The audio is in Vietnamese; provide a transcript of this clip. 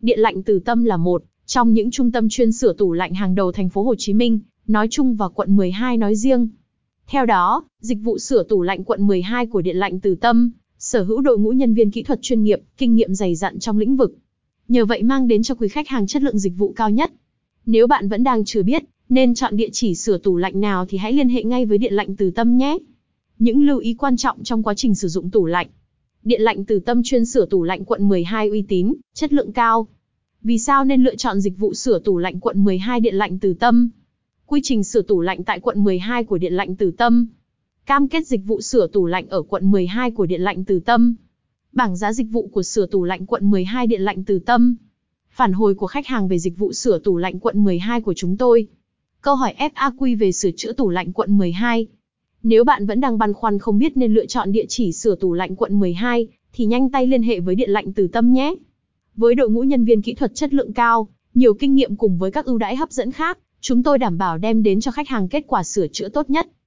Điện lạnh Từ Tâm là một trong những trung tâm chuyên sửa tủ lạnh hàng đầu thành phố Hồ Chí Minh, nói chung và quận 12 nói riêng. Theo đó, dịch vụ sửa tủ lạnh quận 12 của Điện lạnh Từ Tâm sở hữu đội ngũ nhân viên kỹ thuật chuyên nghiệp, kinh nghiệm dày dặn trong lĩnh vực. Nhờ vậy mang đến cho quý khách hàng chất lượng dịch vụ cao nhất. Nếu bạn vẫn đang chưa biết nên chọn địa chỉ sửa tủ lạnh nào thì hãy liên hệ ngay với Điện lạnh Từ Tâm nhé. Những lưu ý quan trọng trong quá trình sử dụng tủ lạnh. Điện lạnh Từ Tâm chuyên sửa tủ lạnh quận 12 uy tín, chất lượng cao. Vì sao nên lựa chọn dịch vụ sửa tủ lạnh quận 12 Điện lạnh Từ Tâm? Quy trình sửa tủ lạnh tại quận 12 của Điện lạnh Từ Tâm. Cam kết dịch vụ sửa tủ lạnh ở quận 12 của Điện lạnh Từ Tâm. Bảng giá dịch vụ của sửa tủ lạnh quận 12 Điện lạnh Từ Tâm. Phản hồi của khách hàng về dịch vụ sửa tủ lạnh quận 12 của chúng tôi. Câu hỏi FAQ về sửa chữa tủ lạnh quận 12. Nếu bạn vẫn đang băn khoăn không biết nên lựa chọn địa chỉ sửa tủ lạnh quận 12, thì nhanh tay liên hệ với Điện lạnh Từ Tâm nhé. Với đội ngũ nhân viên kỹ thuật chất lượng cao, nhiều kinh nghiệm cùng với các ưu đãi hấp dẫn khác, chúng tôi đảm bảo đem đến cho khách hàng kết quả sửa chữa tốt nhất.